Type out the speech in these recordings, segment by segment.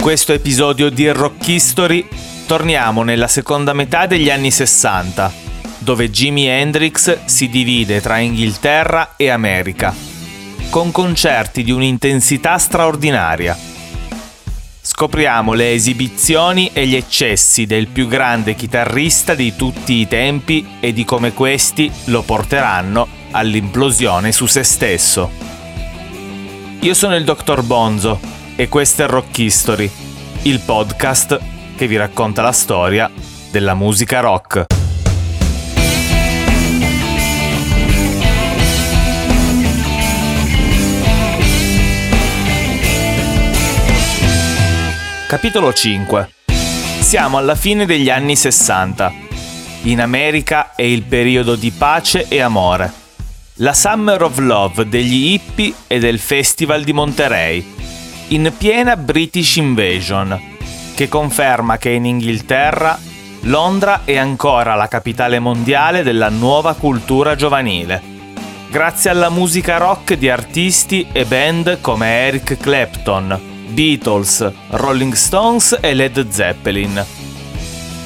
questo episodio di Rock History torniamo nella seconda metà degli anni 60, dove Jimi Hendrix si divide tra Inghilterra e America, con concerti di un'intensità straordinaria. Scopriamo le esibizioni e gli eccessi del più grande chitarrista di tutti i tempi e di come questi lo porteranno all'implosione su se stesso. Io sono il Dr. Bonzo e questo è Rock History, il podcast che vi racconta la storia della musica rock. Capitolo 5 Siamo alla fine degli anni 60. In America è il periodo di pace e amore. La Summer of Love degli hippie e del Festival di Monterey in piena British Invasion, che conferma che in Inghilterra Londra è ancora la capitale mondiale della nuova cultura giovanile, grazie alla musica rock di artisti e band come Eric Clapton, Beatles, Rolling Stones e Led Zeppelin.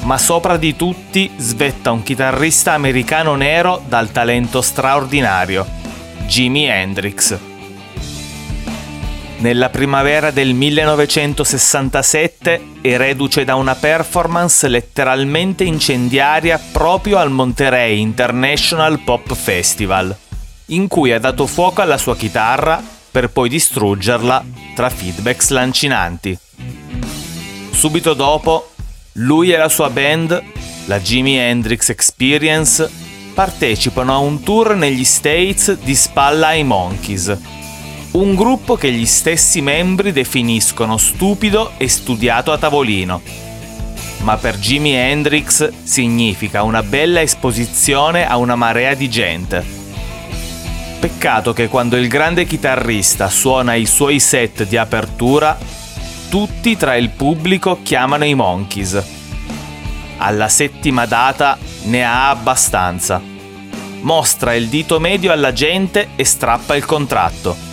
Ma sopra di tutti svetta un chitarrista americano nero dal talento straordinario, Jimi Hendrix. Nella primavera del 1967 è reduce da una performance letteralmente incendiaria proprio al Monterey International Pop Festival, in cui ha dato fuoco alla sua chitarra per poi distruggerla tra feedbacks lancinanti. Subito dopo, lui e la sua band, la Jimi Hendrix Experience, partecipano a un tour negli States di spalla ai Monkeys un gruppo che gli stessi membri definiscono stupido e studiato a tavolino. Ma per Jimi Hendrix significa una bella esposizione a una marea di gente. Peccato che quando il grande chitarrista suona i suoi set di apertura, tutti tra il pubblico chiamano i Monkeys. Alla settima data ne ha abbastanza. Mostra il dito medio alla gente e strappa il contratto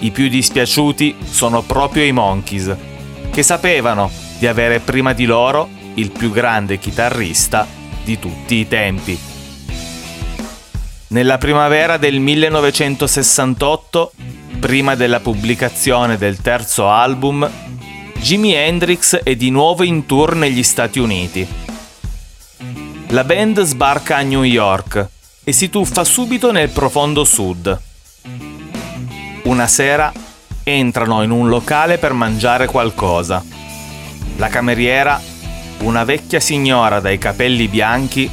i più dispiaciuti sono proprio i Monkeys, che sapevano di avere prima di loro il più grande chitarrista di tutti i tempi. Nella primavera del 1968, prima della pubblicazione del terzo album, Jimi Hendrix è di nuovo in tour negli Stati Uniti. La band sbarca a New York e si tuffa subito nel profondo sud una sera entrano in un locale per mangiare qualcosa. La cameriera, una vecchia signora dai capelli bianchi,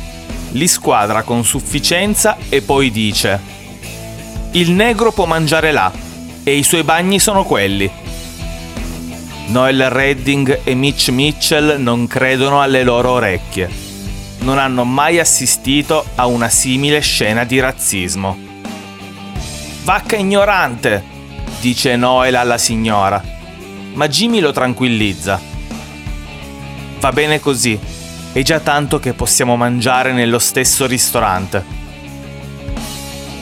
li squadra con sufficienza e poi dice Il negro può mangiare là e i suoi bagni sono quelli. Noel Redding e Mitch Mitchell non credono alle loro orecchie. Non hanno mai assistito a una simile scena di razzismo. Vacca ignorante, dice Noel alla signora, ma Jimmy lo tranquillizza. Va bene così, è già tanto che possiamo mangiare nello stesso ristorante.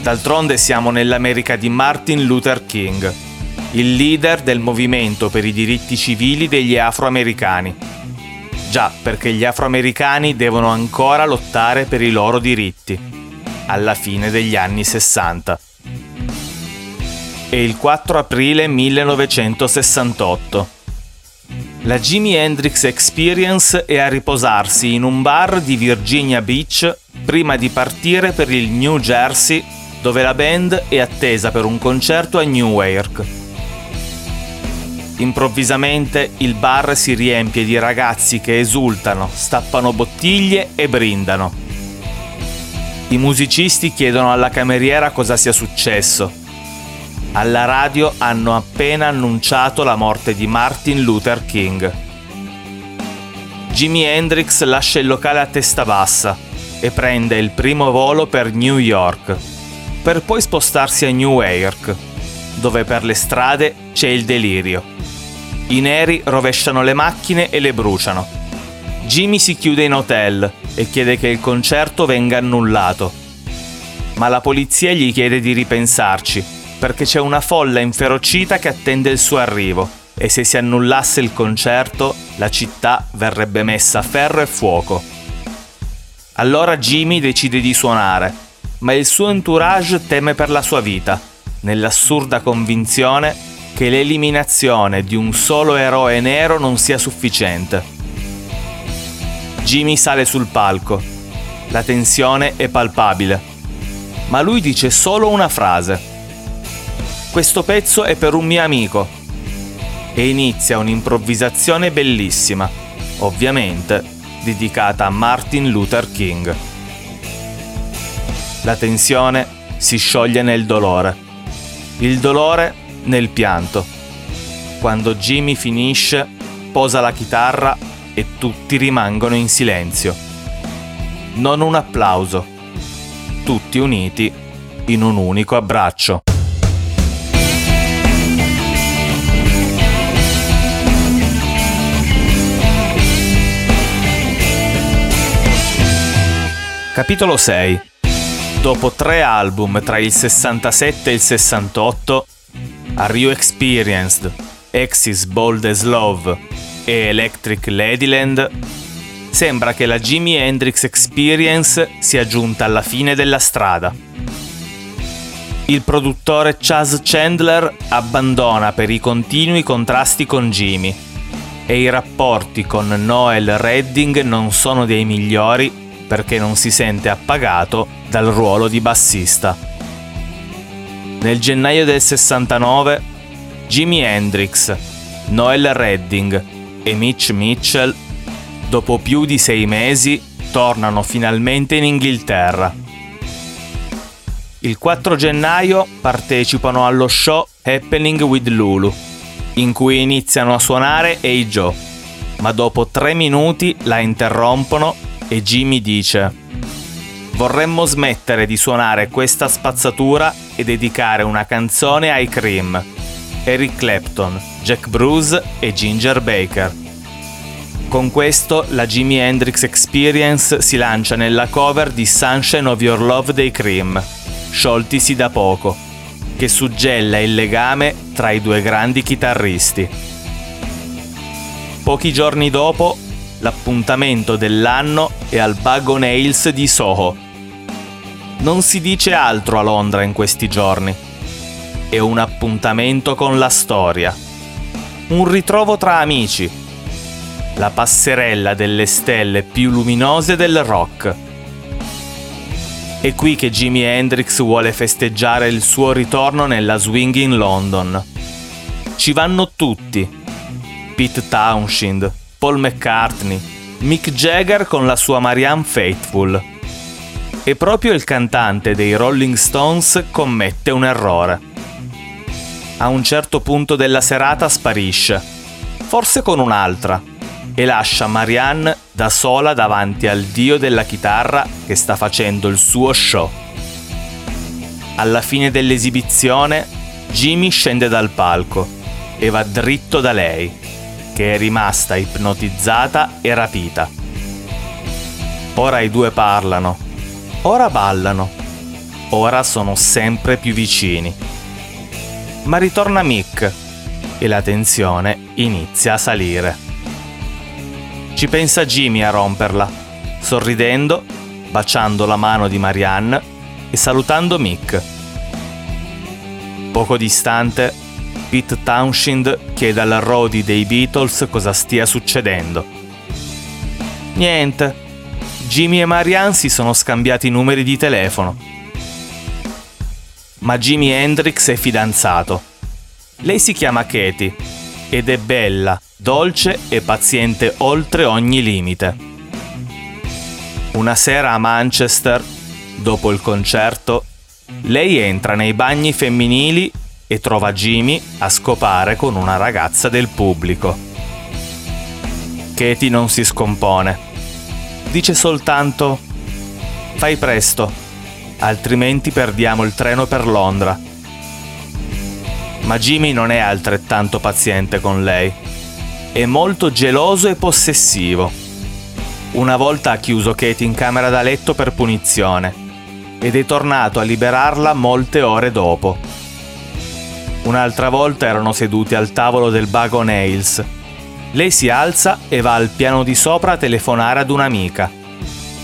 D'altronde siamo nell'America di Martin Luther King, il leader del movimento per i diritti civili degli afroamericani. Già, perché gli afroamericani devono ancora lottare per i loro diritti, alla fine degli anni 60 è il 4 aprile 1968. La Jimi Hendrix Experience è a riposarsi in un bar di Virginia Beach prima di partire per il New Jersey dove la band è attesa per un concerto a Newark. Improvvisamente il bar si riempie di ragazzi che esultano, stappano bottiglie e brindano. I musicisti chiedono alla cameriera cosa sia successo alla radio hanno appena annunciato la morte di Martin Luther King. Jimi Hendrix lascia il locale a testa bassa e prende il primo volo per New York, per poi spostarsi a Newark, dove per le strade c'è il delirio. I neri rovesciano le macchine e le bruciano. Jimmy si chiude in hotel e chiede che il concerto venga annullato. Ma la polizia gli chiede di ripensarci perché c'è una folla inferocita che attende il suo arrivo e se si annullasse il concerto la città verrebbe messa a ferro e fuoco. Allora Jimmy decide di suonare, ma il suo entourage teme per la sua vita, nell'assurda convinzione che l'eliminazione di un solo eroe nero non sia sufficiente. Jimmy sale sul palco. La tensione è palpabile. Ma lui dice solo una frase. Questo pezzo è per un mio amico. E inizia un'improvvisazione bellissima, ovviamente dedicata a Martin Luther King. La tensione si scioglie nel dolore. Il dolore nel pianto. Quando Jimmy finisce, posa la chitarra e tutti rimangono in silenzio. Non un applauso. Tutti uniti in un unico abbraccio. Capitolo 6 Dopo tre album tra il 67 e il 68, Are You Experienced, Axis Bold as Love e Electric Ladyland, sembra che la Jimi Hendrix Experience sia giunta alla fine della strada. Il produttore Chaz Chandler abbandona per i continui contrasti con Jimmy e i rapporti con Noel Redding non sono dei migliori perché non si sente appagato dal ruolo di bassista. Nel gennaio del 69 Jimi Hendrix, Noel Redding e Mitch Mitchell, dopo più di sei mesi, tornano finalmente in Inghilterra. Il 4 gennaio partecipano allo show Happening with Lulu, in cui iniziano a suonare Hey Joe, ma dopo tre minuti la interrompono e Jimmy dice Vorremmo smettere di suonare questa spazzatura e dedicare una canzone ai Cream, Eric Clapton, Jack Bruce e Ginger Baker. Con questo la Jimi Hendrix Experience si lancia nella cover di Sunshine of Your Love dei Cream, scioltisi da poco, che suggella il legame tra i due grandi chitarristi. Pochi giorni dopo l'appuntamento dell'anno è al Bag Nails di Soho. Non si dice altro a Londra in questi giorni. È un appuntamento con la storia. Un ritrovo tra amici. La passerella delle stelle più luminose del rock. È qui che Jimi Hendrix vuole festeggiare il suo ritorno nella Swing in London. Ci vanno tutti. Pete Townshend, Paul McCartney, Mick Jagger con la sua Marianne Faithful. E proprio il cantante dei Rolling Stones commette un errore. A un certo punto della serata sparisce, forse con un'altra, e lascia Marianne da sola davanti al dio della chitarra che sta facendo il suo show. Alla fine dell'esibizione, Jimmy scende dal palco e va dritto da lei che è rimasta ipnotizzata e rapita. Ora i due parlano, ora ballano, ora sono sempre più vicini. Ma ritorna Mick e la tensione inizia a salire. Ci pensa Jimmy a romperla, sorridendo, baciando la mano di Marianne e salutando Mick. Poco distante Pete Townshend chiede al Rodi dei Beatles cosa stia succedendo. Niente. Jimmy e Marianne si sono scambiati i numeri di telefono. Ma Jimi Hendrix è fidanzato. Lei si chiama Katie ed è bella, dolce e paziente oltre ogni limite. Una sera a Manchester, dopo il concerto, lei entra nei bagni femminili e trova Jimmy a scopare con una ragazza del pubblico. Katie non si scompone. Dice soltanto Fai presto, altrimenti perdiamo il treno per Londra. Ma Jimmy non è altrettanto paziente con lei. È molto geloso e possessivo. Una volta ha chiuso Katie in camera da letto per punizione ed è tornato a liberarla molte ore dopo Un'altra volta erano seduti al tavolo del Bago Nails. Lei si alza e va al piano di sopra a telefonare ad un'amica.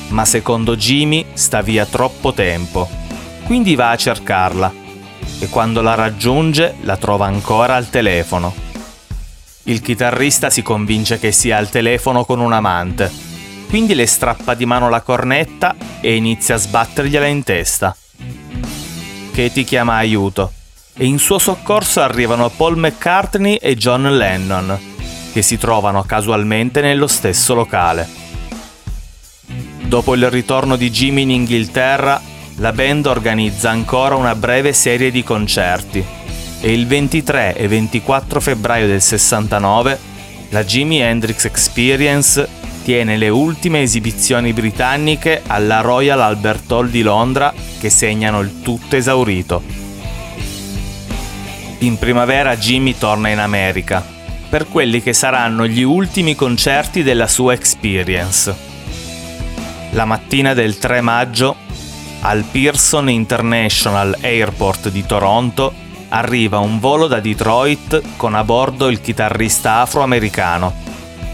Ma secondo Jimmy sta via troppo tempo. Quindi va a cercarla e quando la raggiunge la trova ancora al telefono. Il chitarrista si convince che sia al telefono con un amante, quindi le strappa di mano la cornetta e inizia a sbattergliela in testa. Katie chiama aiuto e in suo soccorso arrivano Paul McCartney e John Lennon, che si trovano casualmente nello stesso locale. Dopo il ritorno di Jimmy in Inghilterra, la band organizza ancora una breve serie di concerti e il 23 e 24 febbraio del 69 la Jimi Hendrix Experience tiene le ultime esibizioni britanniche alla Royal Albert Hall di Londra che segnano il tutto esaurito. In primavera Jimmy torna in America per quelli che saranno gli ultimi concerti della sua Experience. La mattina del 3 maggio al Pearson International Airport di Toronto arriva un volo da Detroit con a bordo il chitarrista afroamericano,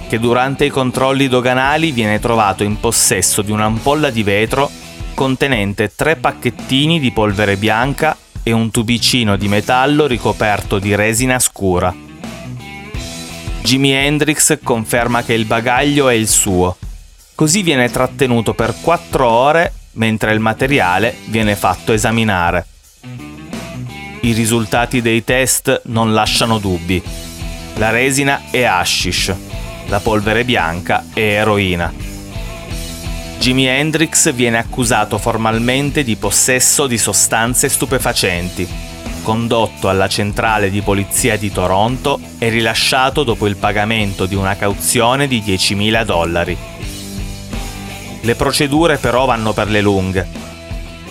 che durante i controlli doganali viene trovato in possesso di un'ampolla di vetro contenente tre pacchettini di polvere bianca e un tubicino di metallo ricoperto di resina scura. Jimi Hendrix conferma che il bagaglio è il suo. Così viene trattenuto per quattro ore mentre il materiale viene fatto esaminare. I risultati dei test non lasciano dubbi. La resina è hashish, la polvere bianca è eroina. Jimi Hendrix viene accusato formalmente di possesso di sostanze stupefacenti, condotto alla centrale di polizia di Toronto e rilasciato dopo il pagamento di una cauzione di 10.000 dollari. Le procedure però vanno per le lunghe.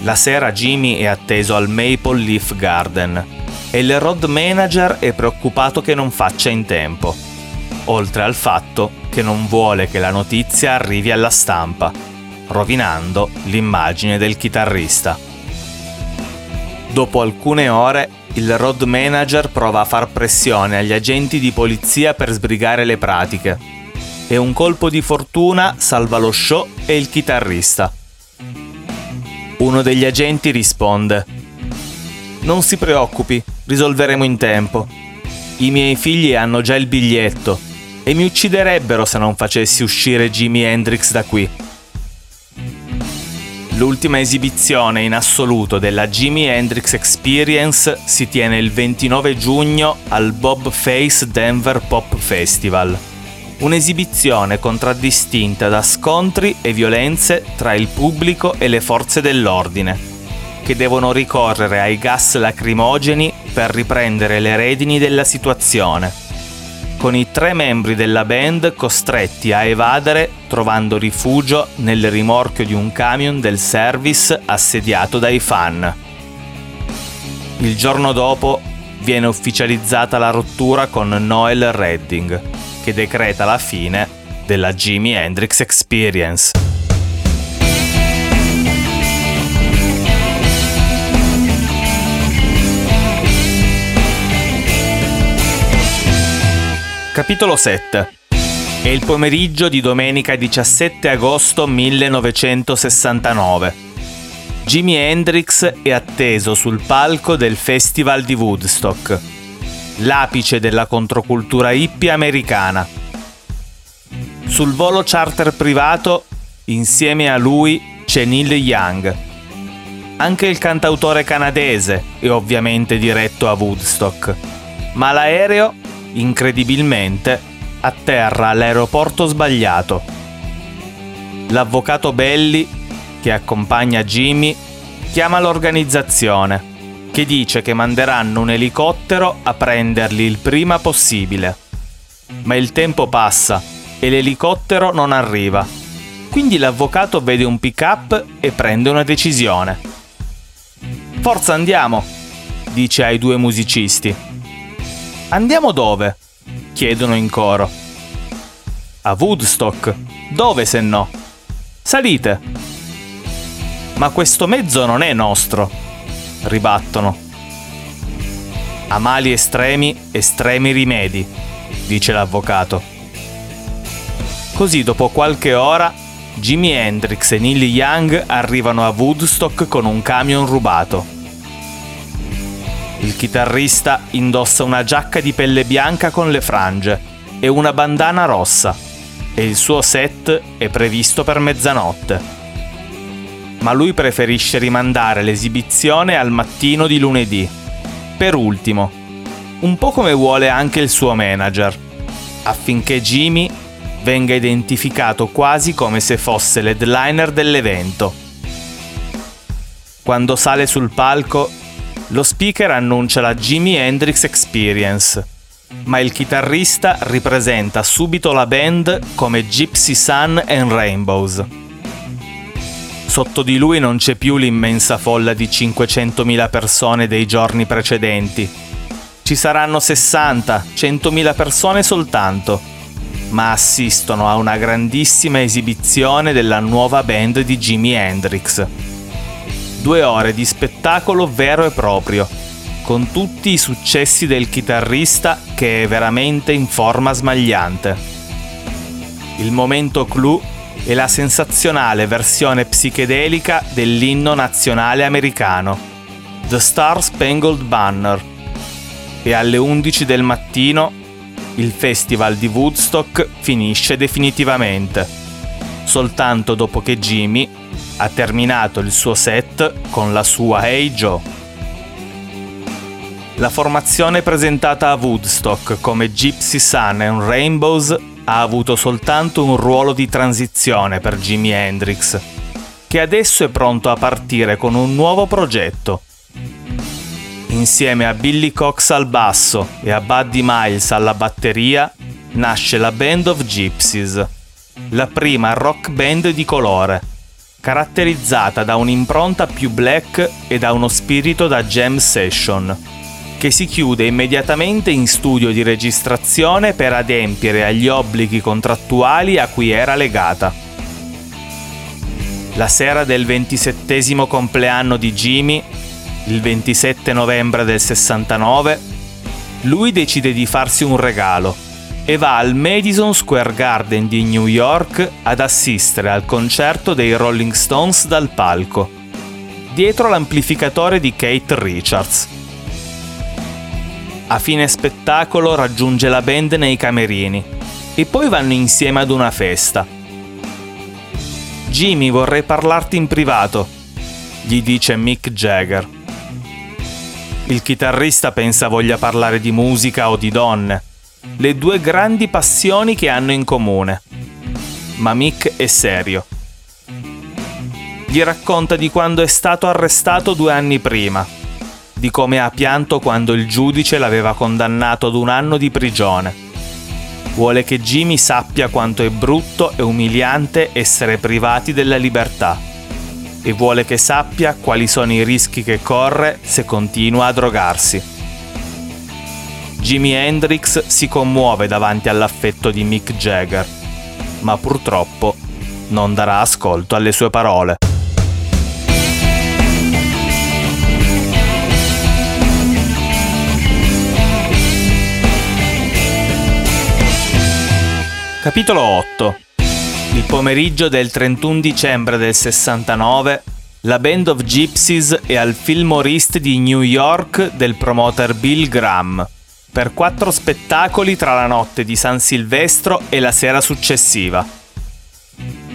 La sera Jimmy è atteso al Maple Leaf Garden e il road manager è preoccupato che non faccia in tempo, oltre al fatto che non vuole che la notizia arrivi alla stampa, rovinando l'immagine del chitarrista. Dopo alcune ore, il road manager prova a far pressione agli agenti di polizia per sbrigare le pratiche e un colpo di fortuna salva lo show e il chitarrista. Uno degli agenti risponde Non si preoccupi, risolveremo in tempo. I miei figli hanno già il biglietto e mi ucciderebbero se non facessi uscire Jimi Hendrix da qui. L'ultima esibizione in assoluto della Jimi Hendrix Experience si tiene il 29 giugno al Bob Face Denver Pop Festival. Un'esibizione contraddistinta da scontri e violenze tra il pubblico e le forze dell'ordine, che devono ricorrere ai gas lacrimogeni per riprendere le redini della situazione, con i tre membri della band costretti a evadere trovando rifugio nel rimorchio di un camion del service assediato dai fan. Il giorno dopo viene ufficializzata la rottura con Noel Redding che decreta la fine della Jimi Hendrix Experience. Capitolo 7 È il pomeriggio di domenica 17 agosto 1969. Jimi Hendrix è atteso sul palco del Festival di Woodstock l'apice della controcultura hippie americana. Sul volo charter privato, insieme a lui, c'è Neil Young. Anche il cantautore canadese è ovviamente diretto a Woodstock, ma l'aereo, incredibilmente, atterra all'aeroporto sbagliato. L'avvocato Belli, che accompagna Jimmy, chiama l'organizzazione che dice che manderanno un elicottero a prenderli il prima possibile. Ma il tempo passa e l'elicottero non arriva. Quindi l'avvocato vede un pick-up e prende una decisione. Forza andiamo, dice ai due musicisti. Andiamo dove? chiedono in coro. A Woodstock. Dove se no? Salite. Ma questo mezzo non è nostro ribattono. A mali estremi, estremi rimedi, dice l'avvocato. Così dopo qualche ora, Jimi Hendrix e Neil Young arrivano a Woodstock con un camion rubato. Il chitarrista indossa una giacca di pelle bianca con le frange e una bandana rossa e il suo set è previsto per mezzanotte ma lui preferisce rimandare l'esibizione al mattino di lunedì. Per ultimo, un po' come vuole anche il suo manager, affinché Jimmy venga identificato quasi come se fosse l'headliner dell'evento. Quando sale sul palco, lo speaker annuncia la Jimi Hendrix Experience, ma il chitarrista ripresenta subito la band come Gypsy Sun and Rainbows. Sotto di lui non c'è più l'immensa folla di 500.000 persone dei giorni precedenti. Ci saranno 60, 100.000 persone soltanto, ma assistono a una grandissima esibizione della nuova band di Jimi Hendrix. Due ore di spettacolo vero e proprio, con tutti i successi del chitarrista che è veramente in forma smagliante. Il momento clou e la sensazionale versione psichedelica dell'inno nazionale americano, The Star Spangled Banner. E alle 11 del mattino il festival di Woodstock finisce definitivamente, soltanto dopo che Jimmy ha terminato il suo set con la sua Hey Joe. La formazione presentata a Woodstock come Gypsy Sun and Rainbows ha avuto soltanto un ruolo di transizione per Jimi Hendrix, che adesso è pronto a partire con un nuovo progetto. Insieme a Billy Cox al basso e a Buddy Miles alla batteria, nasce la Band of Gypsies, la prima rock band di colore, caratterizzata da un'impronta più black e da uno spirito da jam session che si chiude immediatamente in studio di registrazione per adempiere agli obblighi contrattuali a cui era legata. La sera del ventisettesimo compleanno di Jimmy, il 27 novembre del 69, lui decide di farsi un regalo e va al Madison Square Garden di New York ad assistere al concerto dei Rolling Stones dal palco, dietro l'amplificatore di Kate Richards. A fine spettacolo raggiunge la band nei camerini e poi vanno insieme ad una festa. Jimmy vorrei parlarti in privato, gli dice Mick Jagger. Il chitarrista pensa voglia parlare di musica o di donne, le due grandi passioni che hanno in comune. Ma Mick è serio. Gli racconta di quando è stato arrestato due anni prima di come ha pianto quando il giudice l'aveva condannato ad un anno di prigione. Vuole che Jimmy sappia quanto è brutto e umiliante essere privati della libertà e vuole che sappia quali sono i rischi che corre se continua a drogarsi. Jimi Hendrix si commuove davanti all'affetto di Mick Jagger, ma purtroppo non darà ascolto alle sue parole. Capitolo 8 Il pomeriggio del 31 dicembre del 69, la Band of Gypsies è al Fillmore East di New York del promoter Bill Graham per quattro spettacoli tra la notte di San Silvestro e la sera successiva.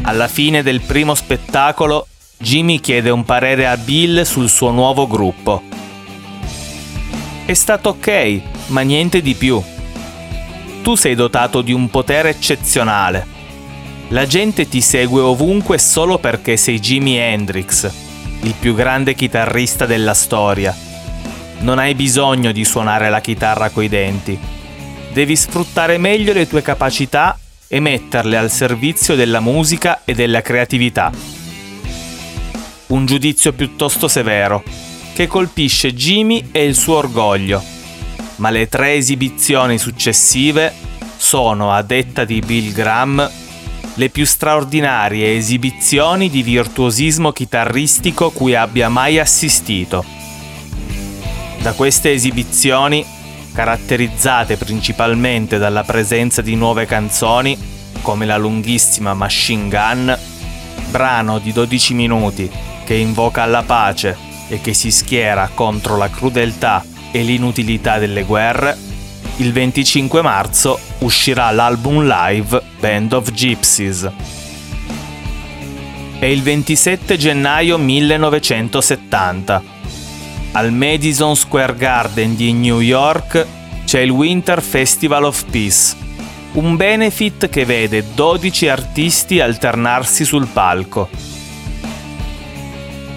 Alla fine del primo spettacolo, Jimmy chiede un parere a Bill sul suo nuovo gruppo. È stato ok, ma niente di più tu sei dotato di un potere eccezionale. La gente ti segue ovunque solo perché sei Jimi Hendrix, il più grande chitarrista della storia. Non hai bisogno di suonare la chitarra coi denti. Devi sfruttare meglio le tue capacità e metterle al servizio della musica e della creatività. Un giudizio piuttosto severo, che colpisce Jimmy e il suo orgoglio ma le tre esibizioni successive sono, a detta di Bill Graham, le più straordinarie esibizioni di virtuosismo chitarristico cui abbia mai assistito. Da queste esibizioni, caratterizzate principalmente dalla presenza di nuove canzoni, come la lunghissima Machine Gun, brano di 12 minuti che invoca la pace e che si schiera contro la crudeltà e l'inutilità delle guerre, il 25 marzo uscirà l'album live Band of Gypsies. È il 27 gennaio 1970. Al Madison Square Garden di New York c'è il Winter Festival of Peace, un benefit che vede 12 artisti alternarsi sul palco.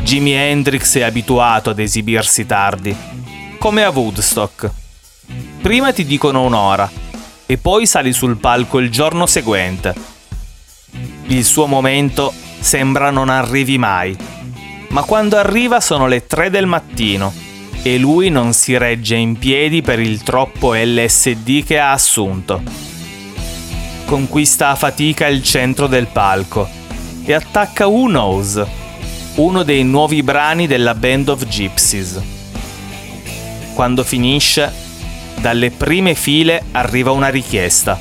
Jimi Hendrix è abituato ad esibirsi tardi, come a Woodstock. Prima ti dicono un'ora e poi sali sul palco il giorno seguente. Il suo momento sembra non arrivi mai, ma quando arriva sono le 3 del mattino e lui non si regge in piedi per il troppo LSD che ha assunto. Conquista a fatica il centro del palco e attacca Who Knows, uno dei nuovi brani della Band of Gypsies. Quando finisce, dalle prime file arriva una richiesta.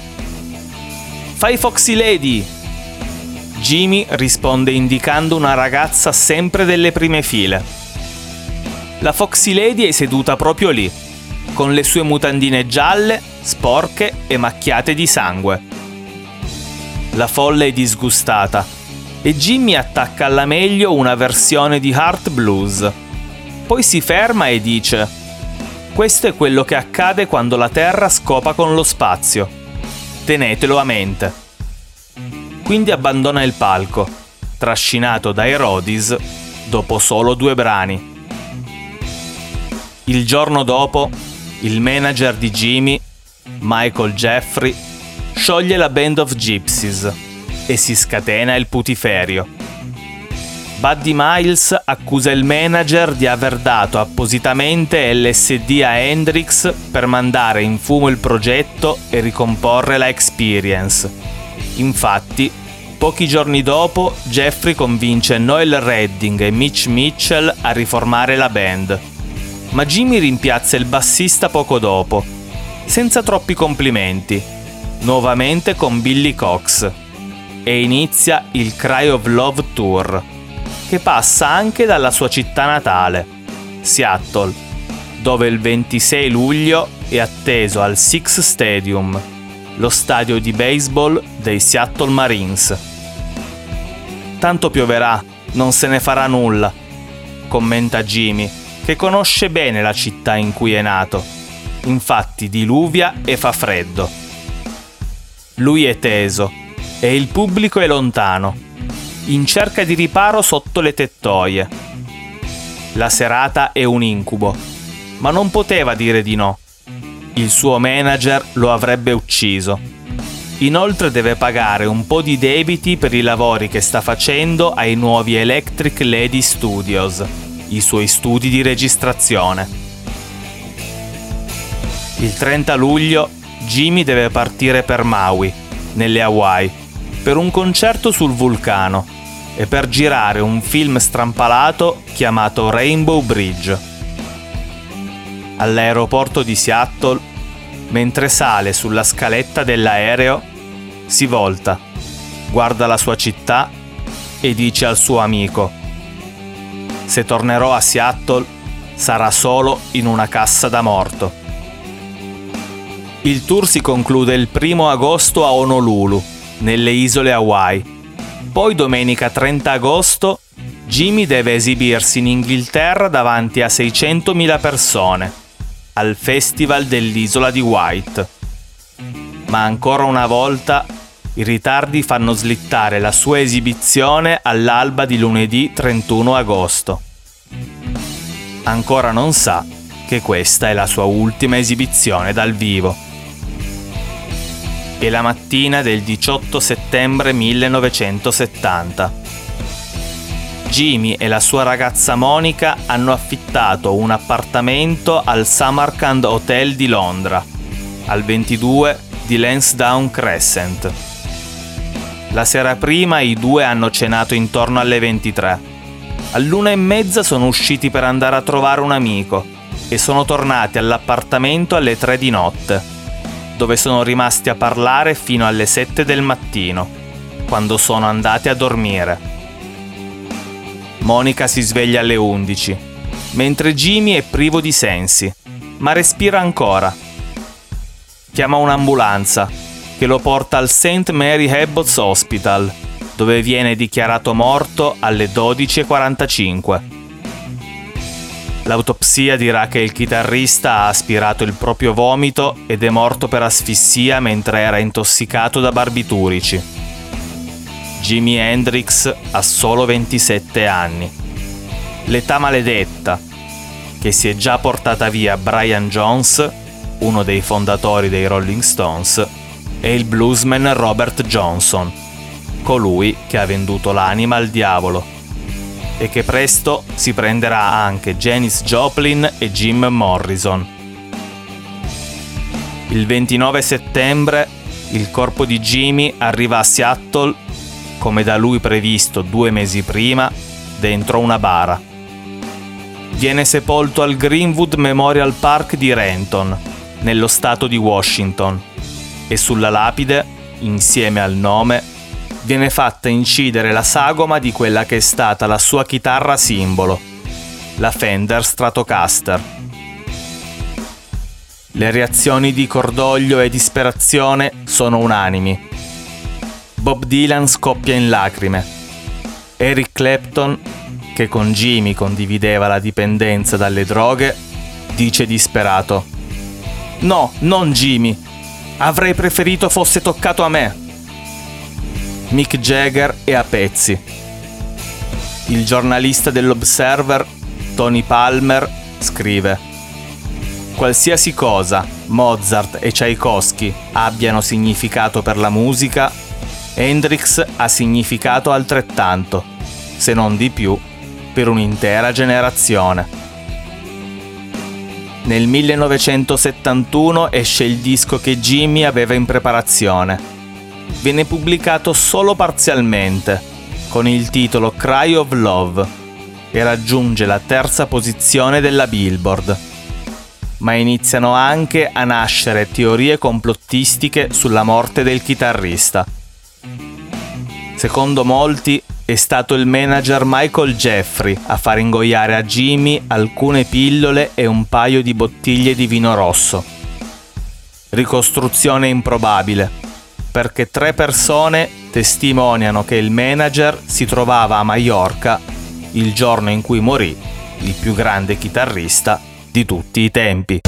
Fai Foxy Lady! Jimmy risponde indicando una ragazza sempre delle prime file. La Foxy Lady è seduta proprio lì, con le sue mutandine gialle, sporche e macchiate di sangue. La folla è disgustata e Jimmy attacca alla meglio una versione di Heart Blues. Poi si ferma e dice: Questo è quello che accade quando la Terra scopa con lo spazio. Tenetelo a mente quindi abbandona il palco, trascinato dai Rodis dopo solo due brani. Il giorno dopo, il manager di Jimmy, Michael Jeffrey, scioglie la Band of Gypsies e si scatena il putiferio. Buddy Miles accusa il manager di aver dato appositamente LSD a Hendrix per mandare in fumo il progetto e ricomporre la experience. Infatti, Pochi giorni dopo, Jeffrey convince Noel Redding e Mitch Mitchell a riformare la band. Ma Jimmy rimpiazza il bassista poco dopo, senza troppi complimenti, nuovamente con Billy Cox, e inizia il Cry of Love Tour, che passa anche dalla sua città natale, Seattle, dove il 26 luglio è atteso al Six Stadium, lo stadio di baseball dei Seattle Marines. Tanto pioverà, non se ne farà nulla, commenta Jimmy, che conosce bene la città in cui è nato. Infatti diluvia e fa freddo. Lui è teso e il pubblico è lontano, in cerca di riparo sotto le tettoie. La serata è un incubo, ma non poteva dire di no. Il suo manager lo avrebbe ucciso. Inoltre deve pagare un po' di debiti per i lavori che sta facendo ai nuovi Electric Lady Studios, i suoi studi di registrazione. Il 30 luglio Jimmy deve partire per Maui, nelle Hawaii, per un concerto sul vulcano e per girare un film strampalato chiamato Rainbow Bridge. All'aeroporto di Seattle, mentre sale sulla scaletta dell'aereo, si volta, guarda la sua città e dice al suo amico, se tornerò a Seattle sarà solo in una cassa da morto. Il tour si conclude il primo agosto a Honolulu, nelle isole Hawaii. Poi domenica 30 agosto Jimmy deve esibirsi in Inghilterra davanti a 600.000 persone, al Festival dell'isola di White. Ma ancora una volta i ritardi fanno slittare la sua esibizione all'alba di lunedì 31 agosto. Ancora non sa che questa è la sua ultima esibizione dal vivo. È la mattina del 18 settembre 1970. Jimmy e la sua ragazza Monica hanno affittato un appartamento al Samarkand Hotel di Londra, al 22 di Lansdowne Crescent. La sera prima i due hanno cenato intorno alle 23. All'una e mezza sono usciti per andare a trovare un amico e sono tornati all'appartamento alle 3 di notte, dove sono rimasti a parlare fino alle 7 del mattino, quando sono andati a dormire. Monica si sveglia alle 11, mentre Jimmy è privo di sensi, ma respira ancora. Chiama un'ambulanza che lo porta al St. Mary Abbott's Hospital, dove viene dichiarato morto alle 12.45. L'autopsia dirà che il chitarrista ha aspirato il proprio vomito ed è morto per asfissia mentre era intossicato da barbiturici. Jimi Hendrix ha solo 27 anni. L'età maledetta, che si è già portata via Brian Jones, uno dei fondatori dei Rolling Stones, e il bluesman Robert Johnson, colui che ha venduto l'anima al diavolo e che presto si prenderà anche Janis Joplin e Jim Morrison. Il 29 settembre il corpo di Jimmy arriva a Seattle, come da lui previsto due mesi prima, dentro una bara. Viene sepolto al Greenwood Memorial Park di Renton, nello stato di Washington e sulla lapide, insieme al nome, viene fatta incidere la sagoma di quella che è stata la sua chitarra simbolo, la Fender Stratocaster. Le reazioni di cordoglio e disperazione sono unanimi. Bob Dylan scoppia in lacrime. Eric Clapton, che con Jimmy condivideva la dipendenza dalle droghe, dice disperato: No, non Jimmy, Avrei preferito fosse toccato a me. Mick Jagger è a pezzi. Il giornalista dell'Observer, Tony Palmer, scrive Qualsiasi cosa Mozart e Tchaikovsky abbiano significato per la musica, Hendrix ha significato altrettanto, se non di più, per un'intera generazione. Nel 1971 esce il disco che Jimmy aveva in preparazione. Viene pubblicato solo parzialmente, con il titolo Cry of Love, e raggiunge la terza posizione della Billboard. Ma iniziano anche a nascere teorie complottistiche sulla morte del chitarrista. Secondo molti, è stato il manager Michael Jeffrey a far ingoiare a Jimmy alcune pillole e un paio di bottiglie di vino rosso. Ricostruzione improbabile, perché tre persone testimoniano che il manager si trovava a Mallorca il giorno in cui morì il più grande chitarrista di tutti i tempi.